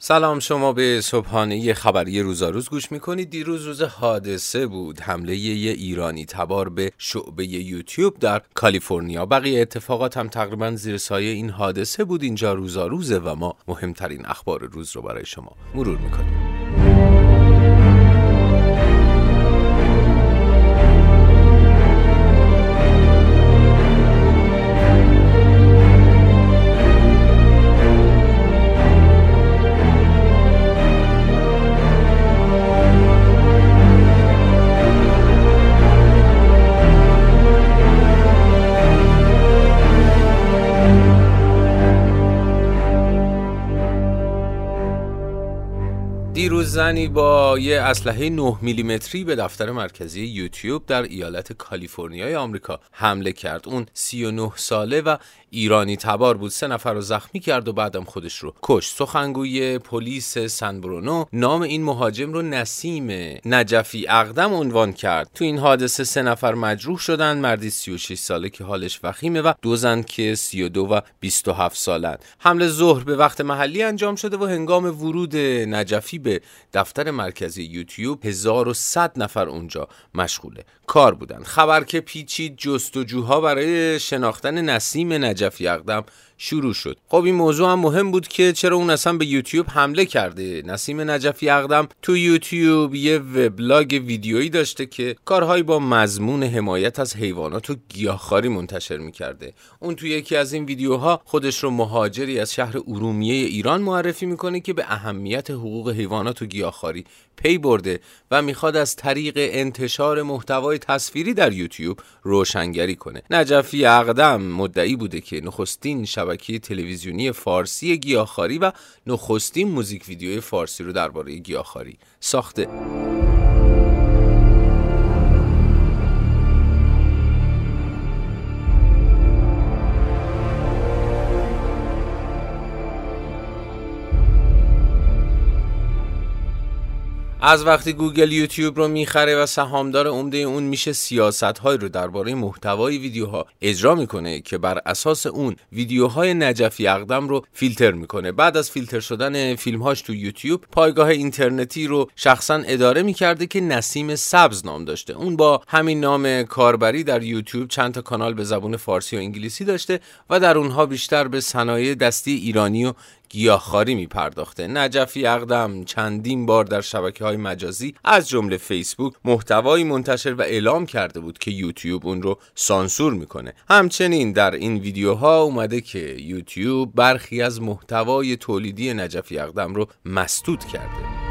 سلام شما به صبحانه خبری روزاروز گوش می‌کنید. دیروز روز حادثه بود. حمله یه ایرانی تبار به شعبه یوتیوب در کالیفرنیا. بقیه اتفاقات هم تقریبا زیر سایه این حادثه بود. اینجا روزاروزه و ما مهمترین اخبار روز رو برای شما مرور می‌کنیم. زنی با یه اسلحه 9 میلیمتری به دفتر مرکزی یوتیوب در ایالت کالیفرنیای آمریکا حمله کرد. اون 39 ساله و ایرانی تبار بود. سه نفر رو زخمی کرد و بعدم خودش رو کشت. سخنگوی پلیس سن برونو نام این مهاجم رو نسیم نجفی اقدم عنوان کرد. تو این حادثه سه نفر مجروح شدن. مردی 36 ساله که حالش وخیمه و دو زن که 32 و 27 سالن. حمله ظهر به وقت محلی انجام شده و هنگام ورود نجفی به دفتر مرکزی یوتیوب 1100 نفر اونجا مشغوله. کار بودن. خبر که پیچید جستجوها برای شناختن نسیم نجفی اقدم شروع شد. خب این موضوع هم مهم بود که چرا اون اصلا به یوتیوب حمله کرده. نسیم نجفی اقدم تو یوتیوب یه وبلاگ ویدیویی داشته که کارهایی با مضمون حمایت از حیوانات و گیاهخواری منتشر می‌کرده. اون تو یکی از این ویدیوها خودش رو مهاجری از شهر ارومیه ایران معرفی می‌کنه که به اهمیت حقوق حیوانات و گیاهخواری پی برده و می‌خواد از طریق انتشار محتوای تصویری در یوتیوب روشنگری کنه. نجفی اقدم مدعی بوده که نخستین شبکه تلویزیونی فارسی گیاهخواری و نخستین موزیک ویدیوی فارسی رو درباره گیاهخواری ساخته. از وقتی گوگل یوتیوب رو می‌خره و سهامدار عمده اون میشه سیاست های رو درباره محتوای ویدیوها اجرا می‌کنه که بر اساس اون ویدیوهای نجفی اقدم رو فیلتر می‌کنه. بعد از فیلتر شدن فیلم هاش تو یوتیوب پایگاه اینترنتی رو شخصا اداره می‌کرده که نسیم سبز نام داشته. اون با همین نام کاربری در یوتیوب چند تا کانال به زبون فارسی و انگلیسی داشته و در اونها بیشتر به صنایع دستی ایرانی و گیاهخواری می پرداخته نجفی اقدم چندین بار در شبکه های مجازی از جمله فیسبوک محتوایی منتشر و اعلام کرده بود که یوتیوب اون رو سانسور می‌کنه. همچنین در این ویدیوها اومده که یوتیوب برخی از محتوای تولیدی نجفی اقدم رو مسدود کرده.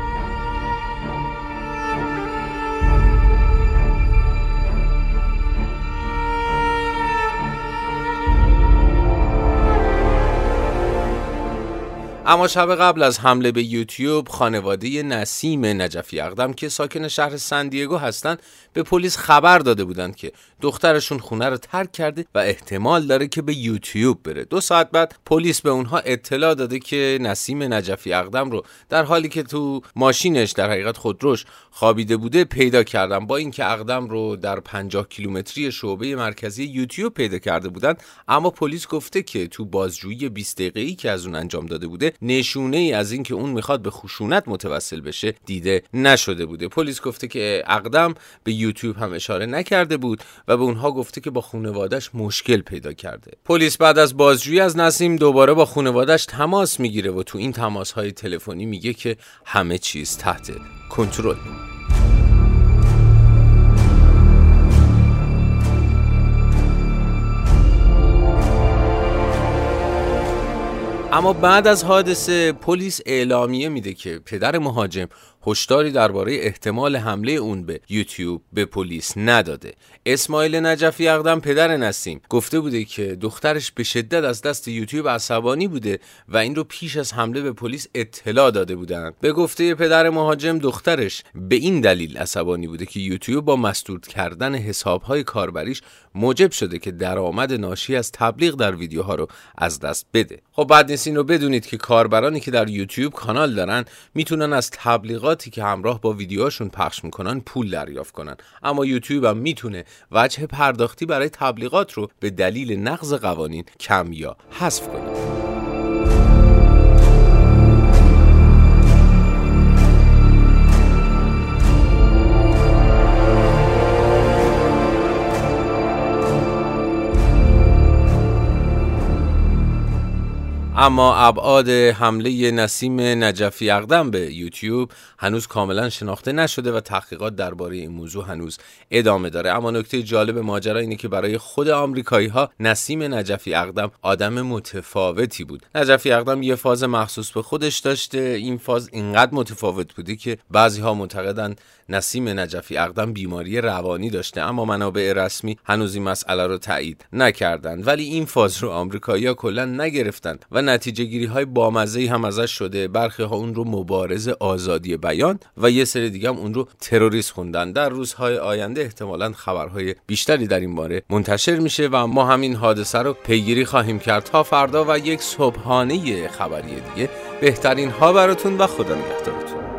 اما شب قبل از حمله به یوتیوب خانواده نسیم نجفی اقدم که ساکن شهر سندیگو هستند به پلیس خبر داده بودند که دخترشون خونه رو ترک کرده و احتمال داره که به یوتیوب بره. دو ساعت بعد پلیس به اونها اطلاع داده که نسیم نجفی اقدم رو در حالی که تو ماشینش در حقیقت خودروش خوابیده بوده پیدا کردن. با اینکه اقدم رو در 50 کیلومتری شعبه مرکزی یوتیوب پیدا کرده بودند اما پلیس گفته که تو بازجویی 20 دقیقه‌ای که از اون انجام داده بوده نشونه ای از اینکه اون می‌خواد به خشونت متوسل بشه دیده نشده بوده. پلیس گفته که اقدم به یوتیوب هم اشاره نکرده بود و به اونها گفته که با خانوادش مشکل پیدا کرده. پلیس بعد از بازجویی از نسیم دوباره با خانوادش تماس می‌گیره و تو این تماس های تلفنی میگه که همه چیز تحت کنترل اما بعد از حادثه پلیس اعلامیه میده که پدر مهاجم هشداری درباره احتمال حمله اون به یوتیوب به پلیس نداده. اسماعیل نجفی اقدم پدر نسیم گفته بوده که دخترش به شدت از دست یوتیوب عصبانی بوده و این رو پیش از حمله به پلیس اطلاع داده بودند. به گفته پدر مهاجم دخترش به این دلیل عصبانی بوده که یوتیوب با مسدود کردن حسابهای کاربریش موجب شده که درآمد ناشی از تبلیغ در ویدیوها رو از دست بده. خب بعد نیست این رو بدونید که کاربرانی که در یوتیوب کانال دارن می‌تونن از که همراه با ویدیوهاشون پخش می‌کنن پول دریافت کنن. اما یوتیوب هم می‌تونه وجه پرداختی برای تبلیغات رو به دلیل نقض قوانین کم یا حذف کنه. اما ابعاد حمله نسیم نجفی اقدم به یوتیوب هنوز کاملا شناخته نشده و تحقیقات درباره این موضوع هنوز ادامه داره. اما نکته جالب ماجرا اینه که برای خود آمریکایی ها نسیم نجفی اقدم آدم متفاوتی بود. نجفی اقدم یه فاز مخصوص به خودش داشته. این فاز اینقدر متفاوت بوده که بعضی ها معتقدن نسیم نجفی اقدم بیماری روانی داشته اما منابع رسمی هنوز این مسئله رو تایید نکردند. ولی این فاز رو آمریکایی‌ها کلا نگرفتند و نتیجه گیری های بامزه هم ازش شده. برخی ها اون رو مبارز آزادی بیان و یه سری دیگه هم اون رو تروریست خوندن. در روزهای آینده احتمالا خبرهای بیشتری در این باره منتشر میشه و ما همین حادثه رو پیگیری خواهیم کرد. تا فردا و یک صبحانه خبری دیگه. بهترین ها براتون و خدا نگهدارتون.